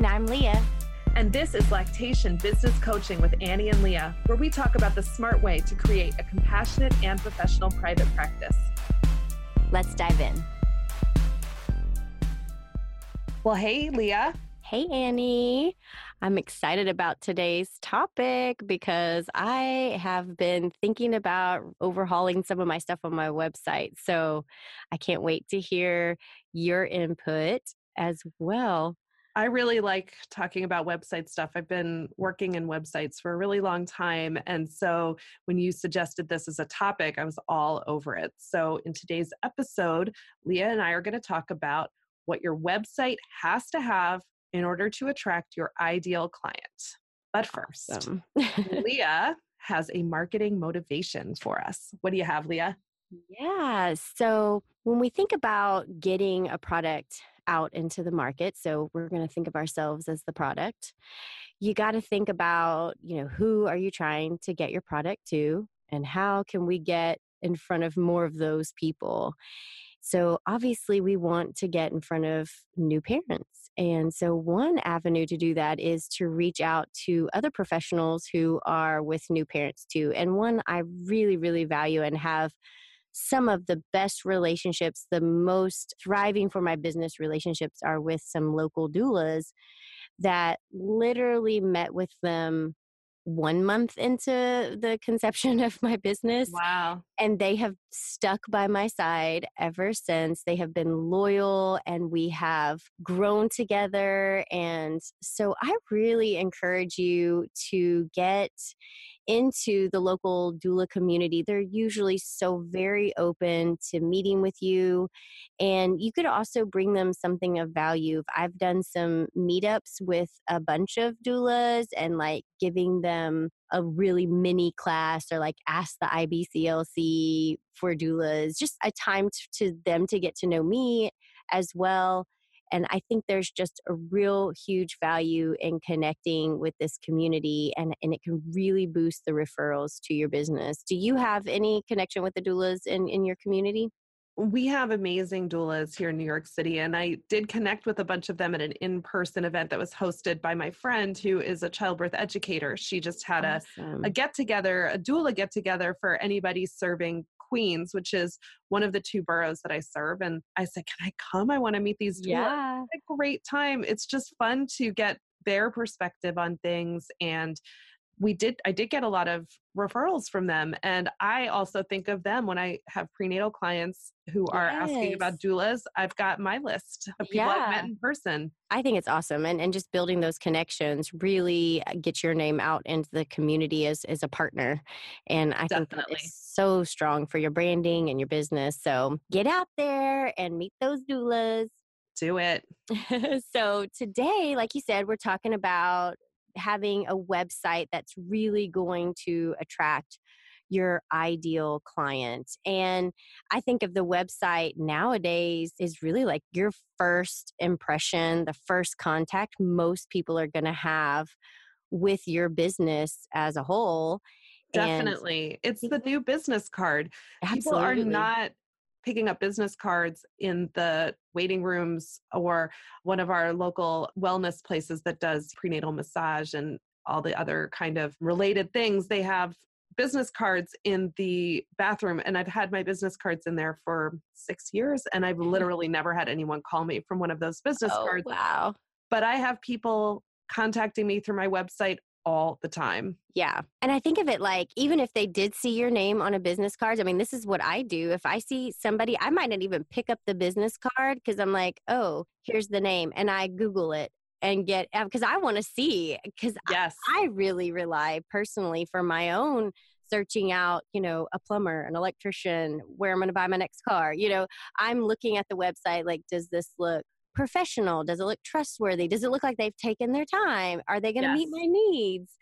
And I'm Leah. And this is Lactation Business Coaching with Annie and Leah, where we talk about the smart way to create a compassionate and professional private practice. Let's dive in. Well, hey, Leah. Hey, Annie. I'm excited about today's topic because I have been thinking about overhauling some of my stuff on my website. So I can't wait to hear your input as well. I really like talking about website stuff. I've been working in websites for a really long time. And so when you suggested this as a topic, I was all over it. So in today's episode, Leah and I are going to talk about what your website has to have in order to attract your ideal client. But first, awesome. Leah has a marketing motivation for us. What do you have, Leah? Yeah. So when we think about getting a product out into the market so we're going to think of ourselves as the product. You got to think about you know who are you trying to get your product to and how can we get in front of more of those people? So obviously we want to get in front of new parents and so one avenue to do that is to reach out to other professionals who are with new parents too and one i really really value and have some of the best relationships, the most thriving for my business relationships are with some local doulas that literally met with them one month into the conception of my business. Wow. And they have stuck by my side ever since. They have been loyal and we have grown together. And so I really encourage you to get into the local doula community, they're usually so very open to meeting with you. And you could also bring them something of value. I've done some meetups with a bunch of doulas and like giving them a really mini class or like ask the IBCLC for doulas, just a time to them to get to know me as well and I think there's just a real huge value in connecting with this community and, and it can really boost the referrals to your business. Do you have any connection with the doulas in, in your community? we have amazing doulas here in New York City, and I did connect with a bunch of them at an in person event that was hosted by my friend who is a childbirth educator. She just had awesome. a, a get together, a doula get together for anybody serving Queens, which is one of the two boroughs that I serve. And I said, Can I come? I want to meet these two. Yeah. a great time. It's just fun to get their perspective on things and we did i did get a lot of referrals from them and i also think of them when i have prenatal clients who are yes. asking about doulas i've got my list of people yeah. i've met in person i think it's awesome and, and just building those connections really uh, get your name out into the community as, as a partner and i Definitely. think that is so strong for your branding and your business so get out there and meet those doulas do it. so, today, like you said, we're talking about having a website that's really going to attract your ideal client. And I think of the website nowadays is really like your first impression, the first contact most people are going to have with your business as a whole. Definitely. And it's the new business card. Absolutely. People are not picking up business cards in the waiting rooms or one of our local wellness places that does prenatal massage and all the other kind of related things. They have business cards in the bathroom and I've had my business cards in there for 6 years and I've mm-hmm. literally never had anyone call me from one of those business oh, cards. Wow. But I have people contacting me through my website all the time. Yeah. And I think of it like even if they did see your name on a business card, I mean, this is what I do. If I see somebody, I might not even pick up the business card because I'm like, oh, here's the name. And I Google it and get, because uh, I want to see, because yes. I, I really rely personally for my own searching out, you know, a plumber, an electrician, where I'm going to buy my next car. You know, I'm looking at the website like, does this look professional? Does it look trustworthy? Does it look like they've taken their time? Are they going to yes. meet my needs?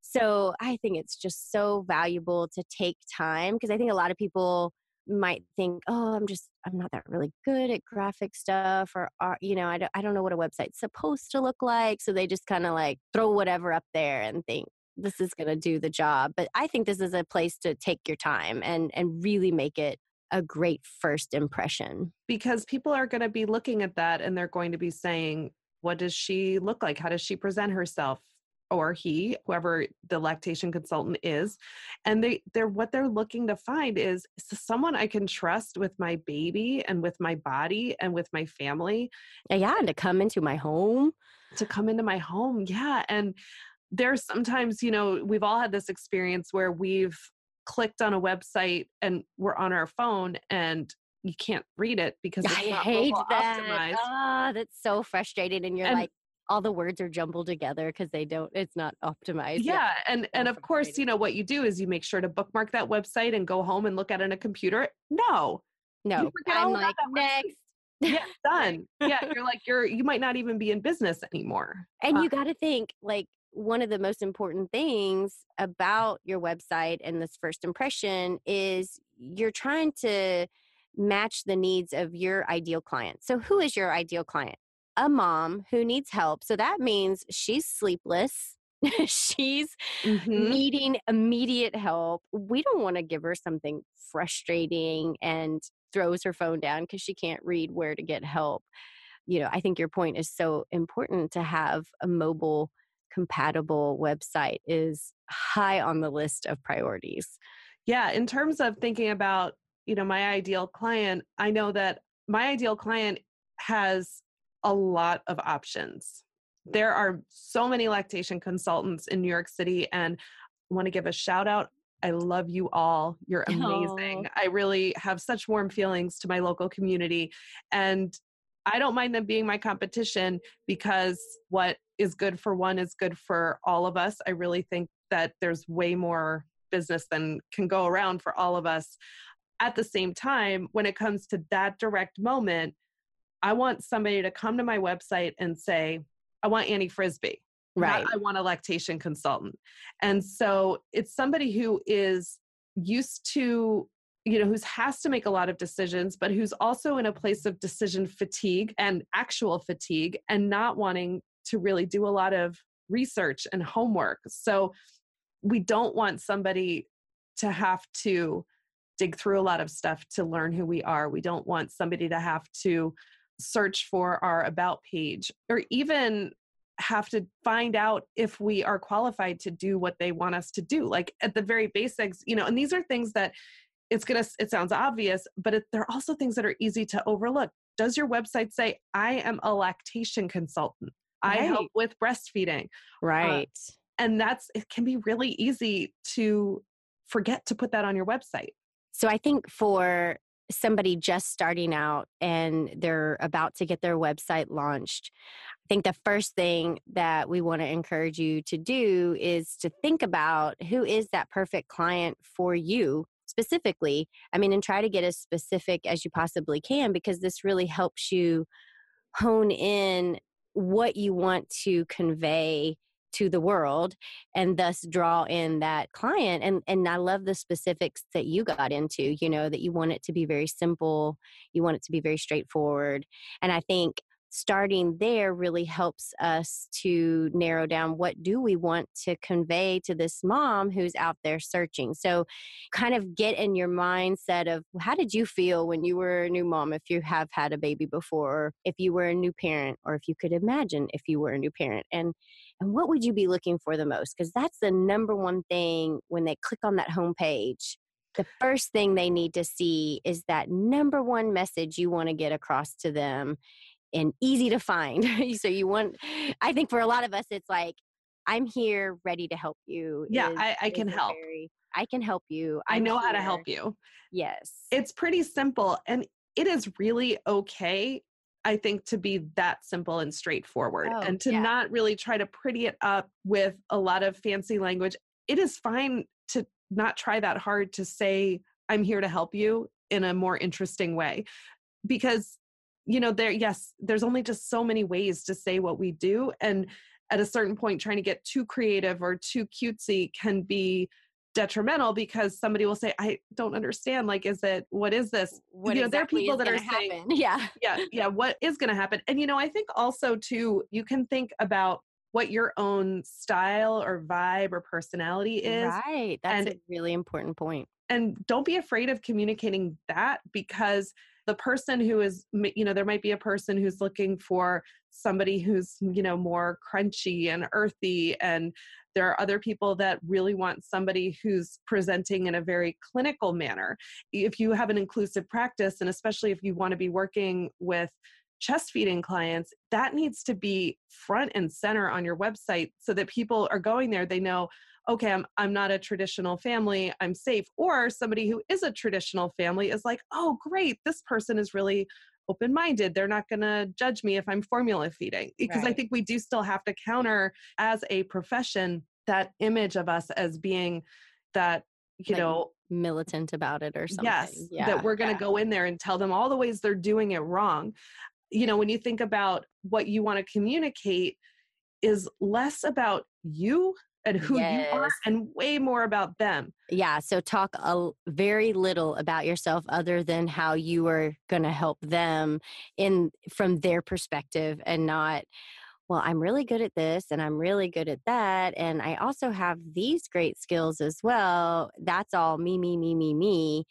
So I think it's just so valuable to take time because I think a lot of people might think, oh, I'm just, I'm not that really good at graphic stuff or, or you know, I don't, I don't know what a website's supposed to look like. So they just kind of like throw whatever up there and think, this is going to do the job but i think this is a place to take your time and and really make it a great first impression. Because people are going to be looking at that and they're going to be saying, what does she look like? How does she present herself? Or he, whoever the lactation consultant is, and they they're what they're looking to find is, is someone I can trust with my baby and with my body and with my family. Yeah, and to come into my home. To come into my home, yeah. And there's sometimes, you know, we've all had this experience where we've clicked on a website and we're on our phone and you can't read it because it's I not hate that. optimized. Oh, that's so frustrating. And you're and, like, all the words are jumbled together because they don't it's not optimized yeah and and of course you know what you do is you make sure to bookmark that website and go home and look at it on a computer no no i'm like next yeah done yeah you're like you're you might not even be in business anymore and uh, you got to think like one of the most important things about your website and this first impression is you're trying to match the needs of your ideal client. So, who is your ideal client? A mom who needs help. So, that means she's sleepless. she's mm-hmm. needing immediate help. We don't want to give her something frustrating and throws her phone down because she can't read where to get help. You know, I think your point is so important to have a mobile compatible website is high on the list of priorities. Yeah, in terms of thinking about, you know, my ideal client, I know that my ideal client has a lot of options. There are so many lactation consultants in New York City and I want to give a shout out I love you all. You're oh. amazing. I really have such warm feelings to my local community. And I don't mind them being my competition because what is good for one is good for all of us. I really think that there's way more business than can go around for all of us. At the same time, when it comes to that direct moment, I want somebody to come to my website and say, I want Annie Frisbie. Right. I want a lactation consultant. And so it's somebody who is used to you know who's has to make a lot of decisions but who's also in a place of decision fatigue and actual fatigue and not wanting to really do a lot of research and homework. So we don't want somebody to have to dig through a lot of stuff to learn who we are. We don't want somebody to have to search for our about page or even have to find out if we are qualified to do what they want us to do. Like at the very basics you know and these are things that it's gonna it sounds obvious but it, there are also things that are easy to overlook. Does your website say i am a lactation consultant. Right. i help with breastfeeding uh, right. uh, and that's it can be really easy to forget to put that on your website. So i think for somebody just starting out and they're about to get their website launched I think the first thing that we want to encourage you to do is to think about who is that perfect client for you specifically. I mean, and try to get as specific as you possibly can because this really helps you hone in what you want to convey to the world and thus draw in that client and and I love the specifics that you got into you know that you want it to be very simple you want it to be very straightforward and I think starting there really helps us to narrow down what do we want to convey to this mom who's out there searching. So kind of get in your mindset of how did you feel when you were a new mom if you have had a baby before if you were a new parent or if you could imagine if you were a new parent? And and what would you be looking for the most? Because that's the number one thing when they click on that home page the first thing they need to see is that number one message you want to get across to them and easy to find. so you want, I think for a lot of us, it's like, I'm here ready to help you. Yeah, is, I, I can help. Very, I can help you. I'm i know here. how to help you. Yes. It's pretty simple. And it is really okay, I think, to be that simple and straightforward oh, and to yeah. not really try to pretty it up with a lot of fancy language. It is fine to not try that hard to say, I'm here to help you in a more interesting way. Because you know there yes there's only just so many ways to say what we do and at a certain point trying to get too creative or too cutesy can be detrimental because somebody will say i don't understand like is it what is this? What you know there are people that are happen? saying yeah. Yeah yeah what is going to happen? And you know i think also too you can think about what your own style or vibe or personality is right that's and, a really important point. and don't be afraid of communicating that because the person who is you know there might be a person who's looking for somebody who's you know more crunchy and earthy and there are other people that really want somebody who's presenting in a very clinical manner. If you have an inclusive practice and especially if you want to be working with chest feeding clients that needs to be front and center on your website so that people are going there they know okay, I'm, I'm not a traditional family, I'm safe. Or somebody who is a traditional family is like, oh, great, this person is really open minded. They're not going to judge me if I'm formula feeding. Because right. I think we do still have to counter as a profession that image of us as being that, you like know, militant about it or something. Yes, yeah, that we're going to yeah. go in there and tell them all the ways they're doing it wrong. You know, when you think about what you want to communicate, is less about you and who yes. you are and way more about them. Yeah. So talk a very little about yourself other than how you are going to help them in from their perspective and not well, I'm really good at this and I'm really good at that. And I also have these great skills as well. That's all me, me, me, me, me.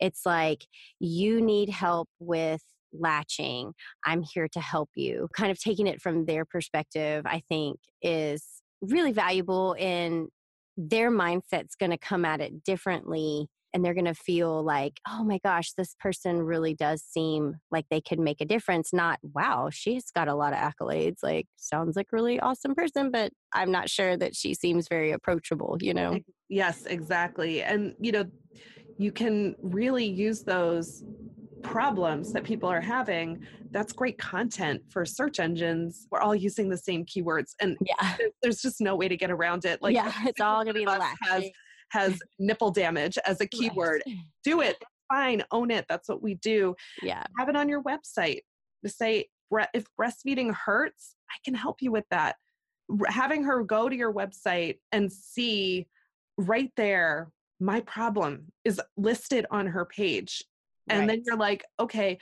It's like you need help with latching. I'm here to help you. Kind of taking it from their perspective, I think, is really valuable in their mindset's going to come at it differently and they're going to feel like oh my gosh this person really does seem like they could make a difference not wow she's got a lot of accolades like sounds like really awesome person but i'm not sure that she seems very approachable you know? Yes exactly and you know you can really use those problems that people are having, that's great content for search engines. We're all using the same keywords, and yeah, there's just no way to get around it. Like, yeah, it's all gonna be the has has nipple damage as a keyword. Right. Do it, fine, own it. That's what we do. Yeah, have it on your website. To say if breastfeeding hurts, I can help you with that. Having her go to your website and see right there my problem is listed on her page and right. then you're like okay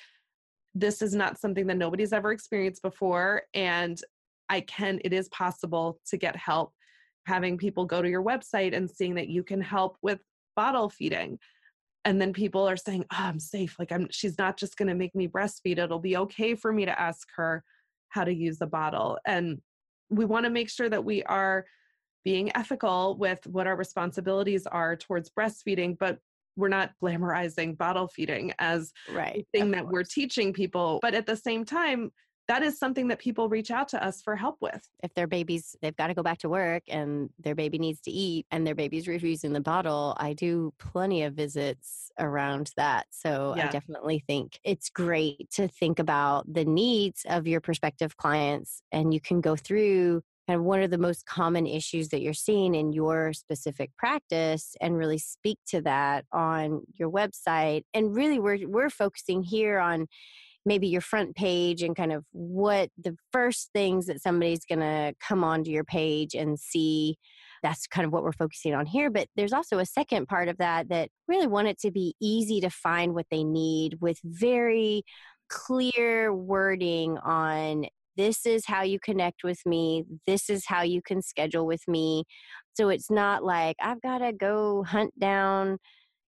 this is not something that nobody's ever experienced before and i can it is possible to get help having people go to your website and seeing that you can help with bottle feeding and then people are saying oh i'm safe like i'm she's not just going to make me breastfeed it'll be okay for me to ask her how to use the bottle and we want to make sure that we are being ethical with what our responsibilities are towards breastfeeding but we're not glamorizing bottle feeding as right thing that course. we're teaching people but at the same time that is something that people reach out to us for help with. If their babies, they've got to go back to work and their baby needs to eat and their baby's refusing the bottle, I do plenty of visits around that. So yeah. I definitely think it's great to think about the needs of your prospective clients and you can go through kind of what are the most common issues that you're seeing in your specific practice and really speak to that on your website? And really we're we're focusing here on maybe your front page and kind of what the first things that somebody's going to come onto your page and see. That's kind of what we're focusing on here but there's also a second part of that that really want it to be easy to find what they need with very clear wording on this is how you connect with me this is how you can schedule with me. So it's not like i've got to go hunt down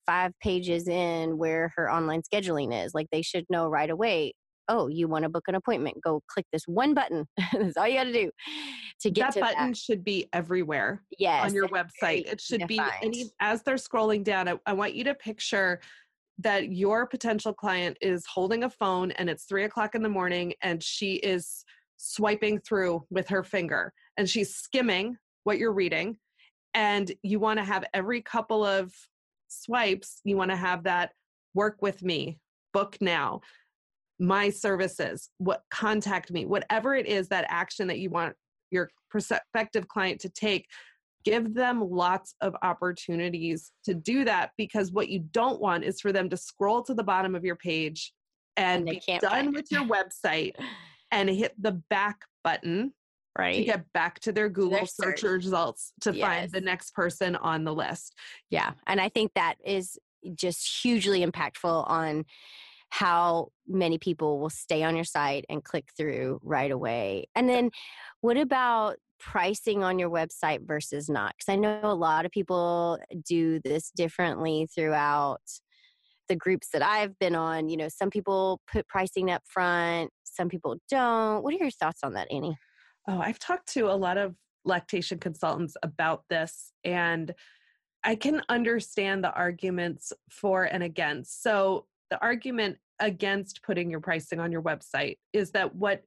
five pages in where her online scheduling is like they should know right away oh you want to book an appointment go click this one button. That's all you got to do to get that to button that. should be everywhere yes on your website. it should be any as they're scrolling down I, I want you to picture that your potential client is holding a phone and it's three o'clock in the morning and she is swiping through with her finger and she's skimming what you're reading and you want to have every couple of swipes you want to have that work with me book now my services what contact me whatever it is that action that you want your prospective client to take give them lots of opportunities to do that because what you don't want is for them to scroll to the bottom of your page and, And they be can't done with your website and hit the back button right to get back to their Google search search. results to find the next person on the list. Yeah. And I think that is just hugely impactful on how many people will stay on your site and click through right away. And then what about pricing on your website versus not? Because I know a lot of people do this differently throughout the groups that I've been on. You know, some people put pricing up front, some people don't. What are your thoughts on that, Annie? Oh, I've talked to a lot of lactation consultants about this, and I can understand the arguments for and against. So, the argument against putting your pricing on your website is that what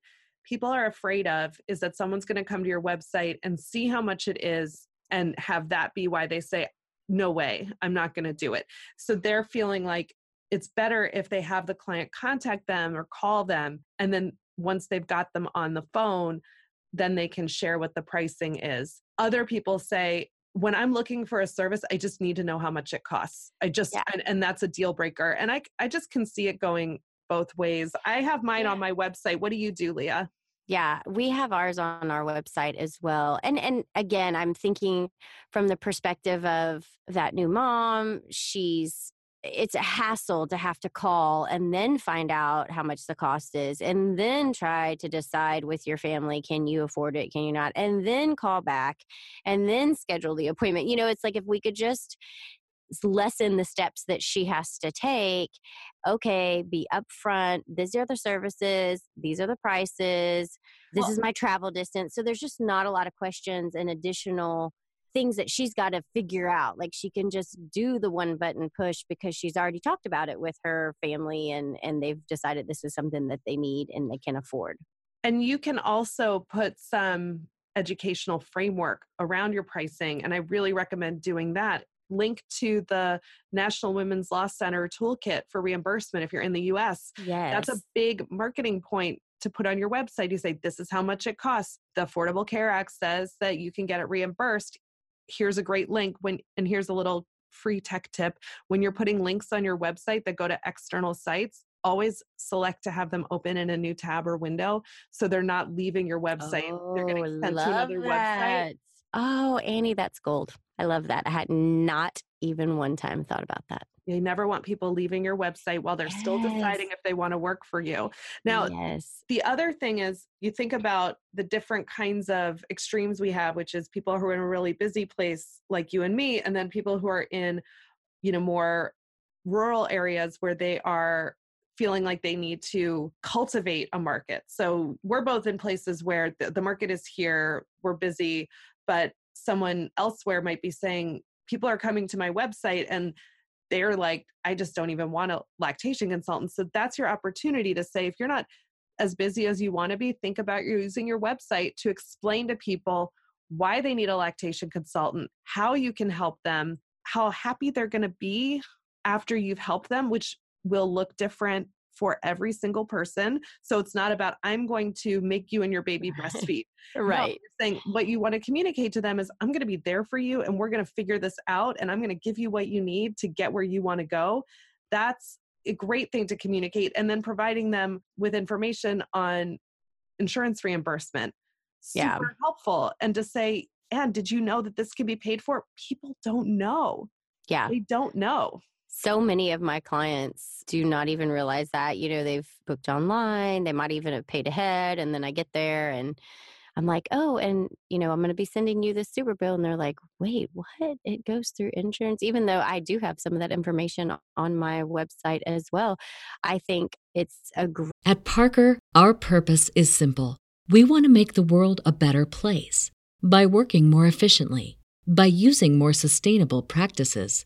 people are afraid of is that someone's going to come to your website and see how much it is and have that be why they say, No way, I'm not going to do it. So, they're feeling like it's better if they have the client contact them or call them, and then once they've got them on the phone, then they can share what the pricing is. Other people say, when I'm looking for a service, I just need to know how much it costs. I just, Yeah. and, and that's a deal breaker. And I, I just can see it going both ways. I have mine on my website. What do you do, Leah? Yeah, we have ours on our website as well. And and again, I'm thinking from the perspective of that new mom, she's it's a hassle to have to call and then find out how much the cost is and then try to decide with your family can you afford it can you not and then call back and then schedule the appointment you know it's like if we could just lessen the steps that she has to take. Okay be upfront. These are the services. These are the prices. This Well- is my travel distance. So there's just not a lot of questions and additional things that she's got to figure out. Like she can just do the one button push because she's already talked about it with her family and and they've decided this is something that they need and they can afford. And you can also put some educational framework around your pricing. And I really recommend doing that. Link to the National Women's Law Center toolkit for reimbursement if you're in the US. yes That's a big marketing point to put on your website. You say, This is how much it costs. The Affordable Care Act says that you can get it reimbursed. Here's a great link when, and here's a little free tech tip. When you're putting links on your website that go to external sites, always select to have them open in a new tab or window so they're not leaving your website. they're getting Oh, sent to another love website. that. Oh, Annie, that's gold. I love that. I had not even one time thought about that. You never want people leaving your website while they're still deciding if they want to work for you. Now, yes. the other thing is you think about the different kinds of extremes we have which is people who are in a really busy place like you and me and then people who are in you know more rural areas where they are feeling like they need to cultivate a market so we're both in places where the, the market is here we're busy but someone elsewhere might be saying people are coming to my website and they're like i just don't even want a lactation consultant. So that's your opportunity to say if you're not as busy as you want to be, think about using your website to explain to people why they need a lactation consultant, how you can help them, how happy they're going to be after you've helped them, which will look different for every single person. So it's not about, I'm going to make you and your baby breastfeed. Right. you're saying what you want to communicate to them is, I'm going to be there for you and we're going to figure this out and I'm going to give you what you need to get where you want to go. That's a great thing to communicate and then providing them with information on insurance reimbursement super Yeah. helpful and to say and did you know that this can be paid for people don't know Yeah. they don't know So many of my clients do not even realize that. You know, they've booked online, they might even have paid ahead. And then I get there and I'm like, oh, and, you know, I'm going to be sending you this super bill. And they're like, wait, what? It goes through insurance, even though I do have some of that information on my website as well. I think it's a great At Parker, our purpose is simple. We want to make the world a better place by working more efficiently, by using more sustainable practices,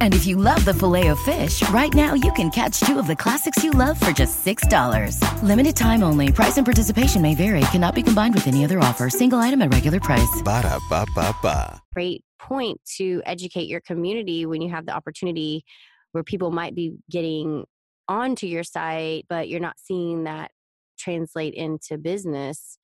And if you love the filet of fish, right now you can catch two of the classics you love for just $6. Limited time only. Price and participation may vary. Cannot be combined with any other offer. Single item at regular price. Ba-da-ba-ba-ba. great point to educate your community when you have the opportunity where people might be getting onto your site, but you're not seeing that translate into business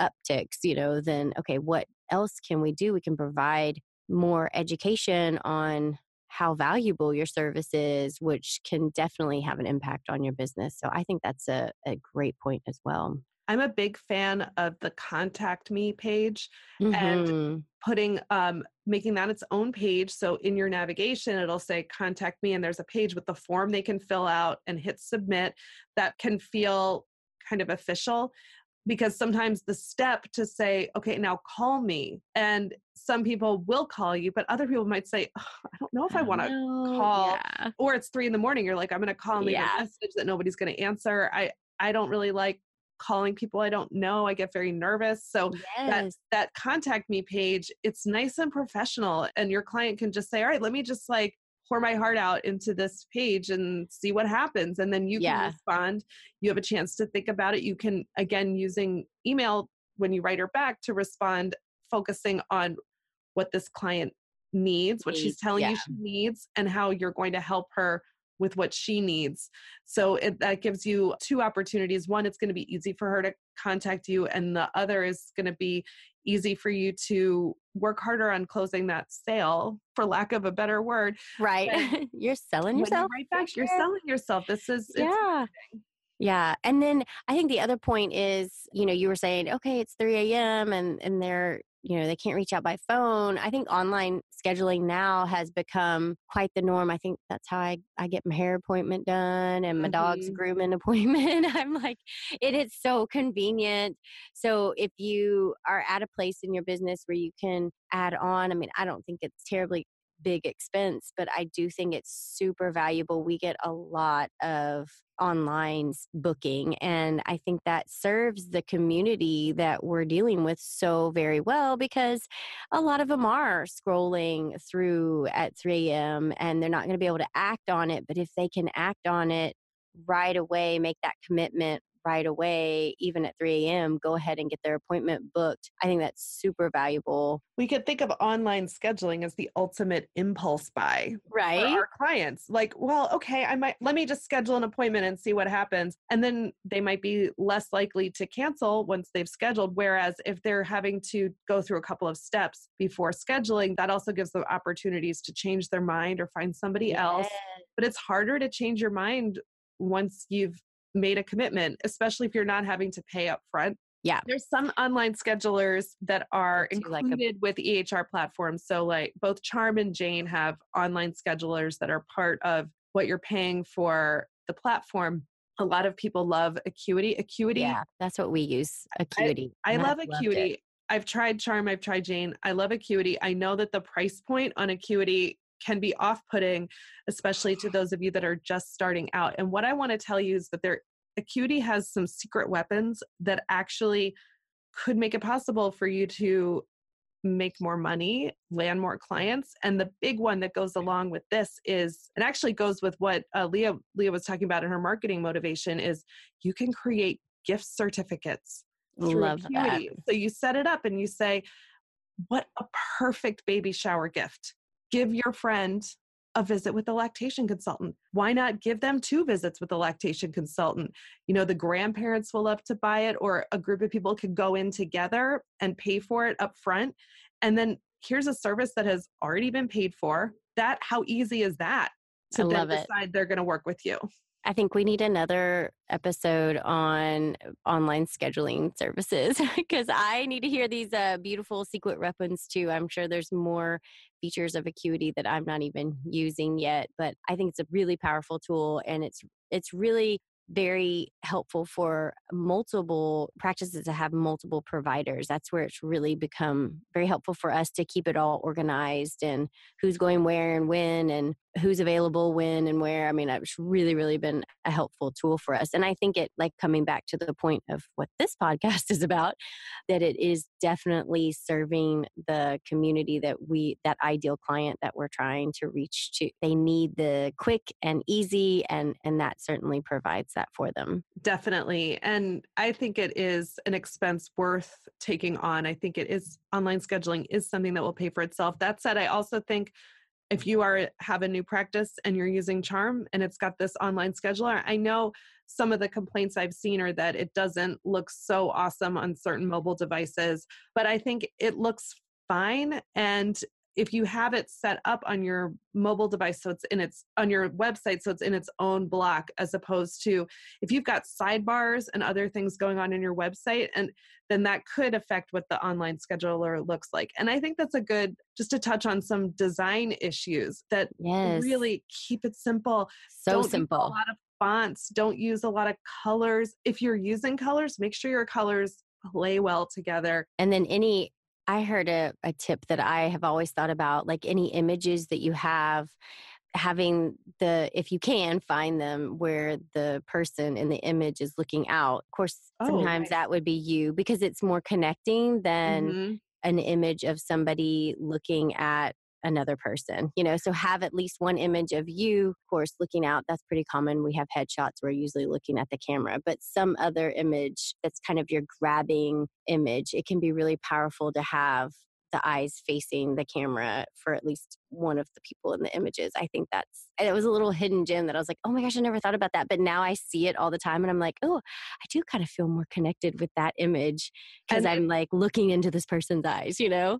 upticks, you know, then okay, what else can we do? We can provide more education on how valuable your service is, which can definitely have an impact on your business. So I think that's a, a great point as well. i'm a big fan of the contact me page and Mhm. putting um making that its own page so in your navigation it'll say contact me and there's a page with the form they can fill out and hit submit that can feel kind of official because sometimes the step to say okay now call me and some people will call you but other people might say "Ugh, i don't know if i want to call yeah. or it's three in the morning you're like i'm going to call and leave Yeah. a message that nobody's going to answer i i don't really like calling people i don't know i get very nervous so that that contact me page it's nice and professional and your client can just say all right let me just like pour my heart out into this page and see what happens. And then you Yeah. can respond. You have a chance to think about it. You can again using email when you write her back to respond focusing on what this client needs what she's telling you she needs and how you're going to help her with what she needs. So it, that gives you two opportunities. One it's going to be easy for her to contact you and the other is going to be easy for you to work harder on closing that sale for lack of a better word Right. you're selling yourself. for back you're selling yourself this is it's Yeah. Yeah. And then I think the other point is, you know, you were saying, okay, it's 3 a.m. and, and they're, you know, they can't reach out by phone. I think online scheduling now has become quite the norm. I think that's how I, I get my hair appointment done and my dog's Mhm. grooming appointment. I'm like, it is so convenient. So if you are at a place in your business where you can add on, I mean, I don't think it's terribly big expense, but I do think it's super valuable. We get a lot of online booking, and I think that serves the community that we're dealing with so very well because a lot of them are scrolling through at 3 a.m. and they're not going to be able to act on it. But if they can act on it right away, make that commitment right away, even at 3 a.m., go ahead and get their appointment booked. I think that's super valuable. We could think of online scheduling as the ultimate impulse buy right. for our clients. Like, well, okay, I might let me just schedule an appointment and see what happens. And then they might be less likely to cancel once they've scheduled. Whereas if they're having to go through a couple of steps before scheduling, that also gives them opportunities to change their mind or find somebody yes. else. But it's harder to change your mind once you've made a commitment, especially if you're not having to pay up front. Yeah. There's some online schedulers that are included like a- with EHR platforms. So, like both Charm and Jane have online schedulers that are part of what you're paying for the platform. A lot of people love Acuity. Acuity. Yeah, that's what we use. Acuity. I, I love Acuity. I've tried Charm, I've tried Jane. I love Acuity. I know that the price point on Acuity can be off putting, especially to those of you that are just starting out. And what I want to tell you is that their Acuity has some secret weapons that actually could make it possible for you to make more money, land more clients. And the big one that goes along with this is, and actually goes with what uh, Leah Leah was talking about in her marketing motivation, is you can create gift certificates. Love Acuity. that. So you set it up and you say, "What a perfect baby shower gift! give your friend a visit with a lactation consultant. Why not give them two visits with a lactation consultant? You know, the grandparents will love to buy it, or a group of people could go in together and pay for it up front. And then here's a service that has already been paid for. That how easy is that to then decide it. they're going to work with you? I think we need another episode on online scheduling services because I need to hear these uh, beautiful secret weapons too. I'm sure there's more features of Acuity that I'm not even using yet, but I think it's a really powerful tool and it's it's really very helpful for multiple practices to have multiple providers. That's where it's really become very helpful for us to keep it all organized and who's going where and when and who's available when and where. I mean, it's really, really been a helpful tool for us. And I think it, like coming back to the point of what this podcast is about, that it is definitely serving the community that we, that ideal client that we're trying to reach to. They need the quick and easy, and, and that certainly provides that for them. Definitely. And I think it is an expense worth taking on. I think it is online scheduling is something that will pay for itself. That said, I also think if you are have a new practice and you're using charm and it's got this online scheduler i know some of the complaints i've seen are that it doesn't look so awesome on certain mobile devices but i think it looks fine and if you have it set up on your mobile device so it's in its on your website so it's in its own block as opposed to if you've got sidebars and other things going on in your website and then that could affect what the online scheduler looks like. And i think that's a good just to touch on some design issues that yes. really keep it simple. So Don't simple a lot of fonts. Don't use a lot of colors. If you're using colors make sure your colors play well together. And then any I heard a, a tip that I have always thought about like any images that you have having the if you can find them where the person in the image is looking out of course oh, sometimes nice. that would be you because it's more connecting than mm-hmm. an image of somebody looking at another person you know so have at least one image of you of course looking out that's pretty common we have headshots we're usually looking at the camera but some other image that's kind of your grabbing image it can be really powerful to have the eyes facing the camera for at least one of the people in the images. I think that's it was a little hidden gem that I was like, oh my gosh, I never thought about that. But now I see it all the time and I'm like, oh, I do kind of feel more connected with that image because I'm like looking into this person's eyes, you know?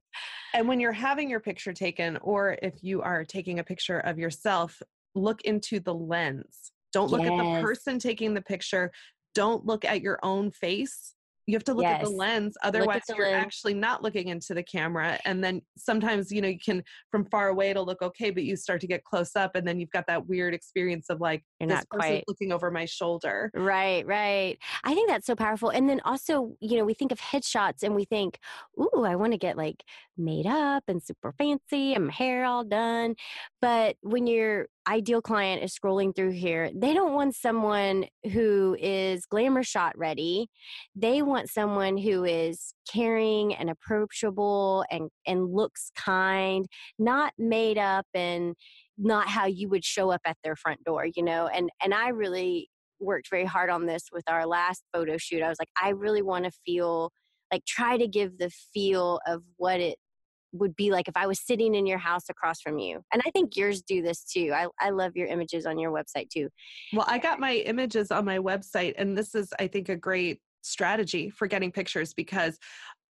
And when you're having your picture taken, or if you are taking a picture of yourself, look into the lens. Don't look yes. at the person taking the picture. Don't look at your own face you have to look yes. at the lens otherwise the you're lens. actually not looking into the camera and then sometimes you know you can from far away it'll look okay but you start to get close up and then you've got that weird experience of like you're this not quite looking over my shoulder right right i think that's so powerful and then also you know we think of headshots and we think ooh i want to get like made up and super fancy and my hair all done but when you're ideal client is scrolling through here, they don't want someone who is glamour shot ready. They want someone who is caring and approachable and, and looks kind, not made up and not how you would show up at their front door, you know? And and I really worked very hard on this with our last photo shoot. I was like, I really want to feel like try to give the feel of what it would be like if I was sitting in your house across from you. And I think yours do this too. I, I love your images on your website too. Well, I got my images on my website, and this is, I think, a great strategy for getting pictures because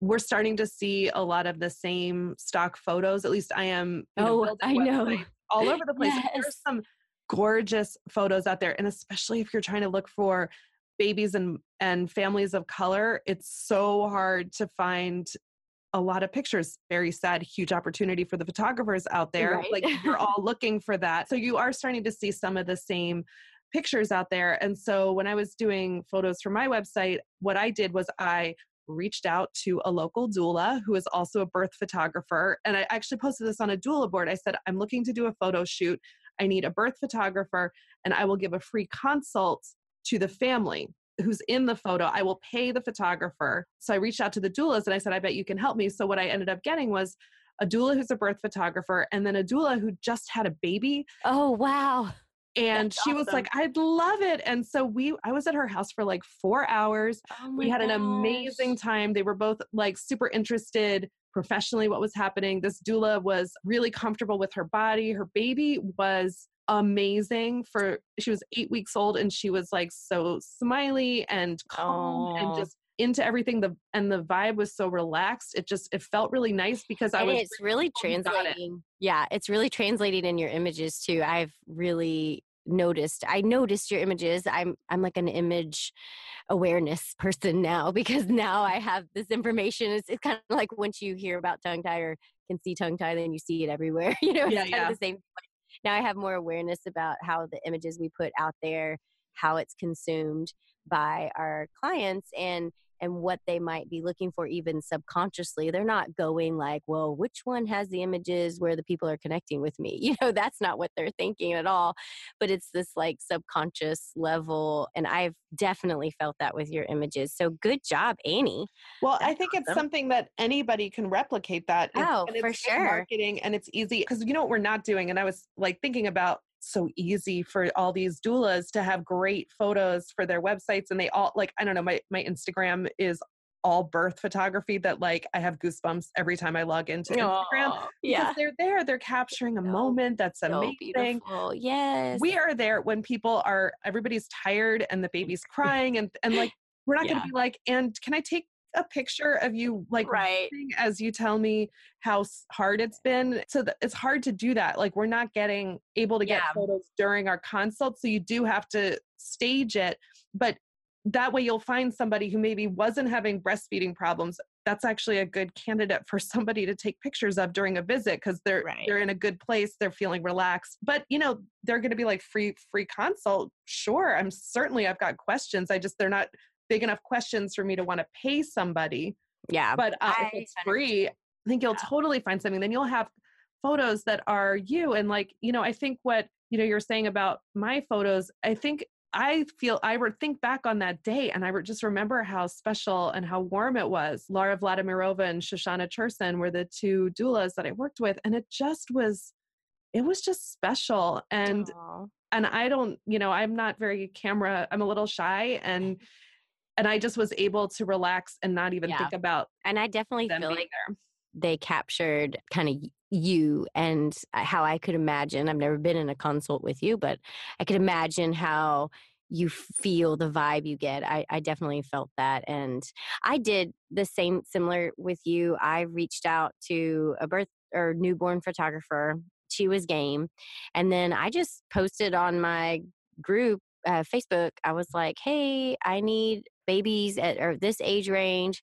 we're starting to see a lot of the same stock photos. At least I am. know, oh, I know. All over the place. Yes. There's some gorgeous photos out there, and especially if you're trying to look for babies and and families of color, it's so hard to find a lot of pictures. Very sad, huge opportunity for the photographers out there. Right. Like you're all looking for that. So you are starting to see some of the same pictures out there. And so when I was doing photos for my website, what I did was I reached out to a local doula who is also a birth photographer. And I actually posted this on a doula board. I said, I'm looking to do a photo shoot. I need a birth photographer, and I will give a free consult to the family who's in the photo. I will pay the photographer. So I reached out to the doulas and I said, I bet you can help me. So what I ended up getting was a doula who's a birth photographer and then a doula who just had a baby. Oh, wow. And That's she awesome. was like, I'd love it. And so we, I was at her house for like four hours. Oh we had gosh. an amazing time. They were both like super interested professionally what was happening. This doula was really comfortable with her body. Her baby was amazing for she was eight weeks old and she was like so smiley and calm and just into everything. The and the vibe was so relaxed. It just it felt really nice because i and was it's really translating it. yeah it's really translating in your images too. I've really noticed i noticed your images. I'm i'm like an image awareness person now because now i have this information. It's, it's kind of like once you hear about tongue tie or can see tongue tie then you see it everywhere you know yeah, yeah. the same now I have more awareness about how the images we put out there, how it's consumed by our clients and and what they might be looking for even subconsciously. They're not going like well which one has the images where the people are connecting with me? You know that's not what they're thinking at all. But it's this like subconscious level and i've definitely felt that with your images. So good job annie. Well that's i think awesome. it's something that anybody can replicate that. Oh for sure. marketing and it's easy because you know what we're not doing and i was like thinking about so easy for all these doulas to have great photos for their websites and they all like i don't know my my instagram is all birth photography that like I have goosebumps every time I log into Instagram. Aww, yeah. they're there, they're capturing a so, moment that's so amazing. Beautiful. Yes. We are there when people are everybody's tired and the baby's crying and and like we're not yeah. gonna be like, and can I take a picture of you like right as you tell me how hard it's been so th- it's hard to do that like we're not getting able to get yeah. photos during our consult so you do have to stage it but that way you'll find somebody who maybe wasn't having breastfeeding problems that's actually a good candidate for somebody to take pictures of during a visit because they're right. they're in a good place they're feeling relaxed but you know they're going to be like free free consult sure i'm certainly i've got questions i just they're not big enough questions for me to want to pay somebody. Yeah. But uh, if it's free, I think you'll yeah. totally find something. Then you'll have photos that are you. And like, you know, I think what, you know, you're saying about my photos, I think I feel I would think back on that day and I would just remember how special and how warm it was. Laura Vladimirova and Shoshana Cherson were the two doulas that I worked with. And it just was, it was just special. And Aww. and I don't, you know, I'm not very camera, I'm a little shy and and I just was able to relax and not even yeah. think about. And I definitely feel like there. they captured kind of you and uh, how I could imagine. I've never been in a consult with you, but I could imagine how you feel the vibe you get. I, I definitely felt that. And I did the same, similar with you. I reached out to a birth or newborn photographer. She was game. And then I just posted on my group uh, Facebook, I was like, hey, I need babies at or this age range.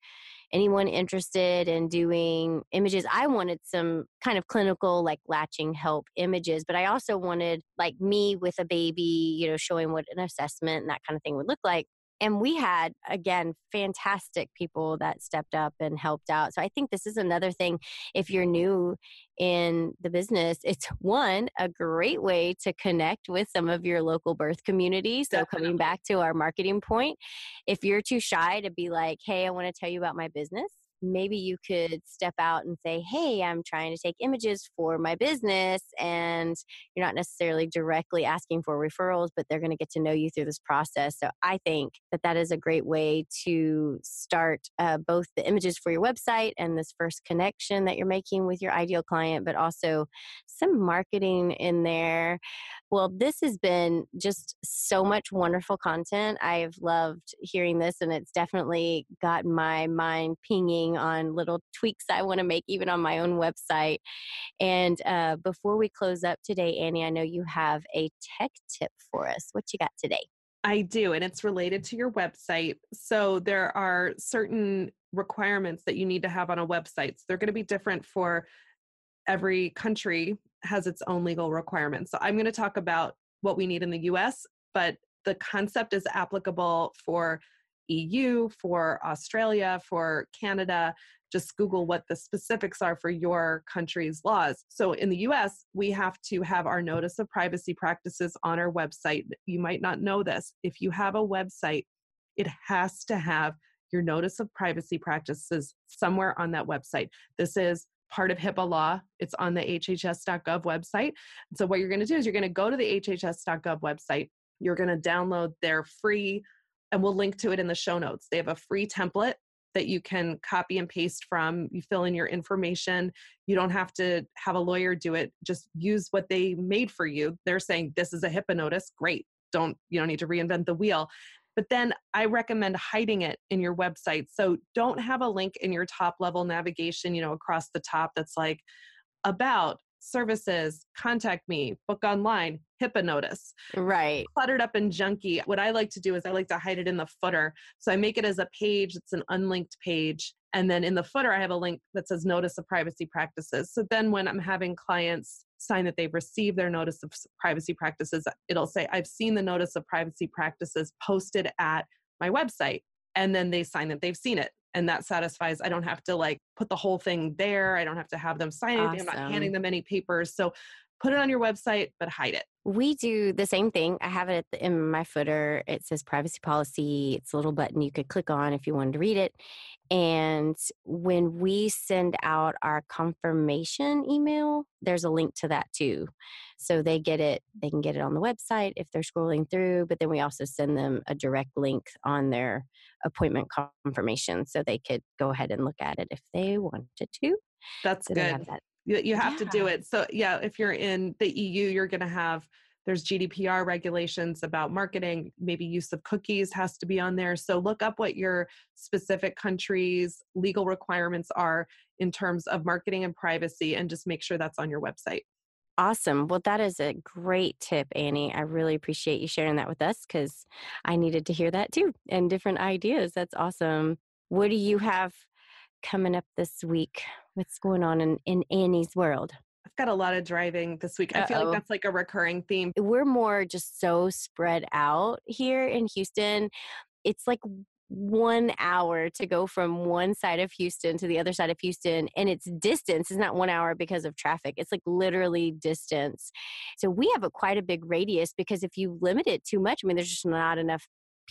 Anyone interested in doing images? I wanted some kind of clinical like latching help images but i also wanted like me with a baby you know showing what an assessment and that kind of thing would look like and we had again fantastic people that stepped up and helped out so i think this is another thing if you're new in the business it's one a great way to connect with some of your local birth community so Definitely. coming back to our marketing point if you're too shy to be like hey i want to tell you about my business maybe you could step out and say, Hey, I'm trying to take images for my business. And you're not necessarily directly asking for referrals, but they're going to get to know you through this process. So I think that that is a great way to start uh, both the images for your website and this first connection that you're making with your ideal client, but also some marketing in there. Well, this has been just so much wonderful content. I've loved hearing this, and it's definitely got my mind pinging on little tweaks I want to make, even on my own website. And uh, before we close up today, Annie, I know you have a tech tip for us. What you got today? I do, and it's related to your website. So there are certain requirements that you need to have on a website. So they're going to be different for every country has its own legal requirements. So I'm going to talk about what we need in the US, but the concept is applicable for EU, for Australia, for Canada. Just Google what the specifics are for your country's laws. So in the US, we have to have our notice of privacy practices on our website. You might not know this. If you have a website, it has to have your notice of privacy practices somewhere on that website. This is part of HIPAA law. It's on the hhs.gov website. So, what you're going to do is you're going to go to the hhs.gov website. You're going to download their free, and we'll link to it in the show notes. They have a free template that you can copy and paste from. You fill in your information. You don't have to have a lawyer do it. Just use what they made for you. They're saying this is a HIPAA notice. Great. Don't you don't need to reinvent the wheel. But then I recommend hiding it in your website. So don't have a link in your top level navigation, you know, across the top that's like about services, contact me, book online, HIPAA notice. Right. Cluttered up and junky. What I like to do is I like to hide it in the footer. So I make it as a page, it's an unlinked page. And then in the footer, I have a link that says notice of privacy practices. So then when I'm having clients sign that they've received their notice of privacy practices, it'll say, I've seen the notice of privacy practices posted at my website. And then they sign that they've seen it. And that satisfies, I don't have to like put the whole thing there. I don't have to have them sign anything. Awesome. I'm not handing them any papers. So put it on your website, but hide it. We do the same thing. I have it the, in my footer. It says privacy policy. It's a little button you could click on if you wanted to read it. And when we send out our confirmation email, there's a link to that too. So they get it, they can get it on the website if they're scrolling through, but then we also send them a direct link on their appointment confirmation so they could go ahead and look at it if they wanted to. That's so good. That you, you have yeah. to do it. So yeah, if you're in the EU, you're going to have there's GDPR regulations about marketing, maybe use of cookies has to be on there. So look up what your specific country's legal requirements are in terms of marketing and privacy and just make sure that's on your website. Awesome. Well, that is a great tip, Annie. I really appreciate you sharing that with us because I needed to hear that too and different ideas. That's awesome. What do you have coming up this week? What's going on in, in Annie's world? I've got a lot of driving this week. Uh-oh. I feel like that's like a recurring theme. We're more just so spread out here in Houston. It's like one hour to go from one side of Houston to the other side of Houston. And it's distance. It's not one hour because of traffic. It's like literally distance. So we have a quite a big radius because if you limit it too much, I mean, there's just not enough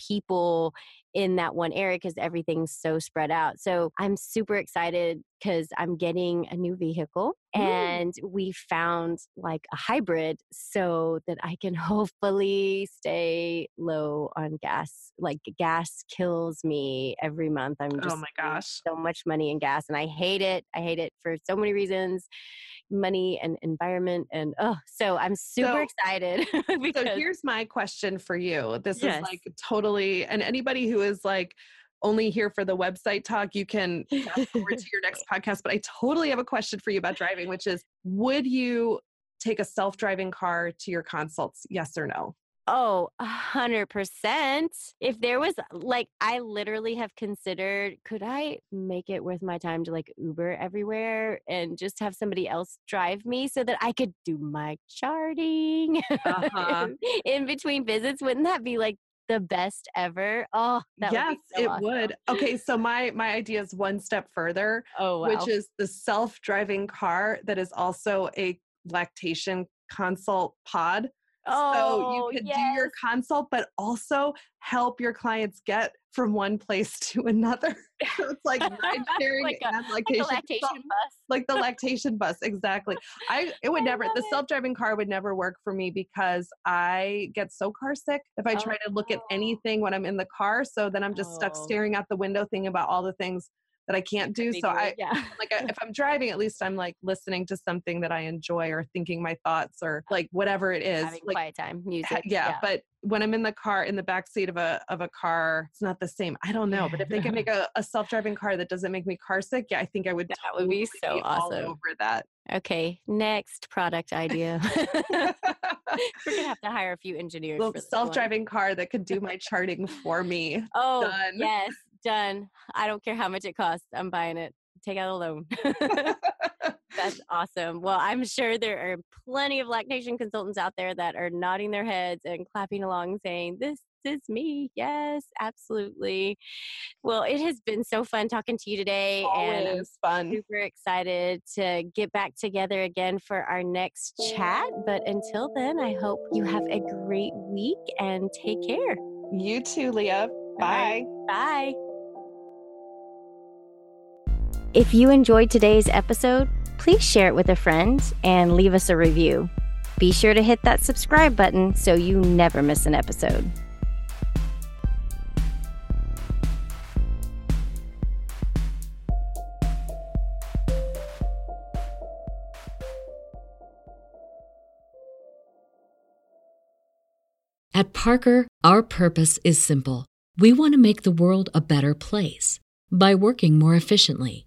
people in that one area because everything's so spread out. So I'm super excited because I'm getting a new vehicle mm. and we found like a hybrid so that I can hopefully stay low on gas. Like gas kills me every month. I'm oh just oh my gosh so much money in gas and I hate it. I hate it for so many reasons money and environment and oh so i'm super so, excited because, so here's my question for you this yes. is like totally and anybody who is like only here for the website talk you can fast forward to your next podcast but i totally have a question for you about driving which is would you take a self-driving car to your consults yes or no Oh, a hundred percent. If there was like, I literally have considered, could I make it worth my time to like Uber everywhere and just have somebody else drive me so that I could do my charting uh-huh. in between visits? Wouldn't that be like the best ever. Oh, yes, so it awesome. would. Okay, so my my idea is one step further. Oh, wow. which is the self driving car that is also a lactation consult pod Oh, so you oh, could yes. do your consult, but also help your clients get from one place to another. so it's like ride sharing Like and like lactation, a lactation consult- bus. like the lactation bus exactly i it would I never the self-driving car would never work for me because i get so car sick if i try to look at Oh. anything when i'm in the car so then i'm just stuck Oh. staring out the window thinking about all the things that i can't do so i yeah. like if i'm driving at least i'm like listening to something that i enjoy or thinking my thoughts or like whatever it is having like quiet time, eh, music. yeah, but when i'm in the car in the back seat of a of a car it's not the same i don't know but if they can make a, a self-driving car that doesn't make me car sick yeah i think i would That would be so all awesome. over that Okay, next product idea. We're gonna have to hire a few engineers. for little self-driving car that could do my charting for me. Oh, Done. yes, done. I don't care how much it costs. I'm buying it. Take out a loan. That's awesome. Well, I'm sure there are plenty of lactation consultants out there that are nodding their heads and clapping along, saying, This is me. Yes, absolutely. Well, it has been so fun talking to you today. And I'm Always fun. super excited to get back together again for our next chat. But until then, I hope you have a great week and take care. You too, Leah. right. Bye. Bye. If you enjoyed today's episode, please share it with a friend and leave us a review. Be sure to hit that subscribe button so you never miss an episode. At Parker, our purpose is simple. We want to make the world a better place by working more efficiently,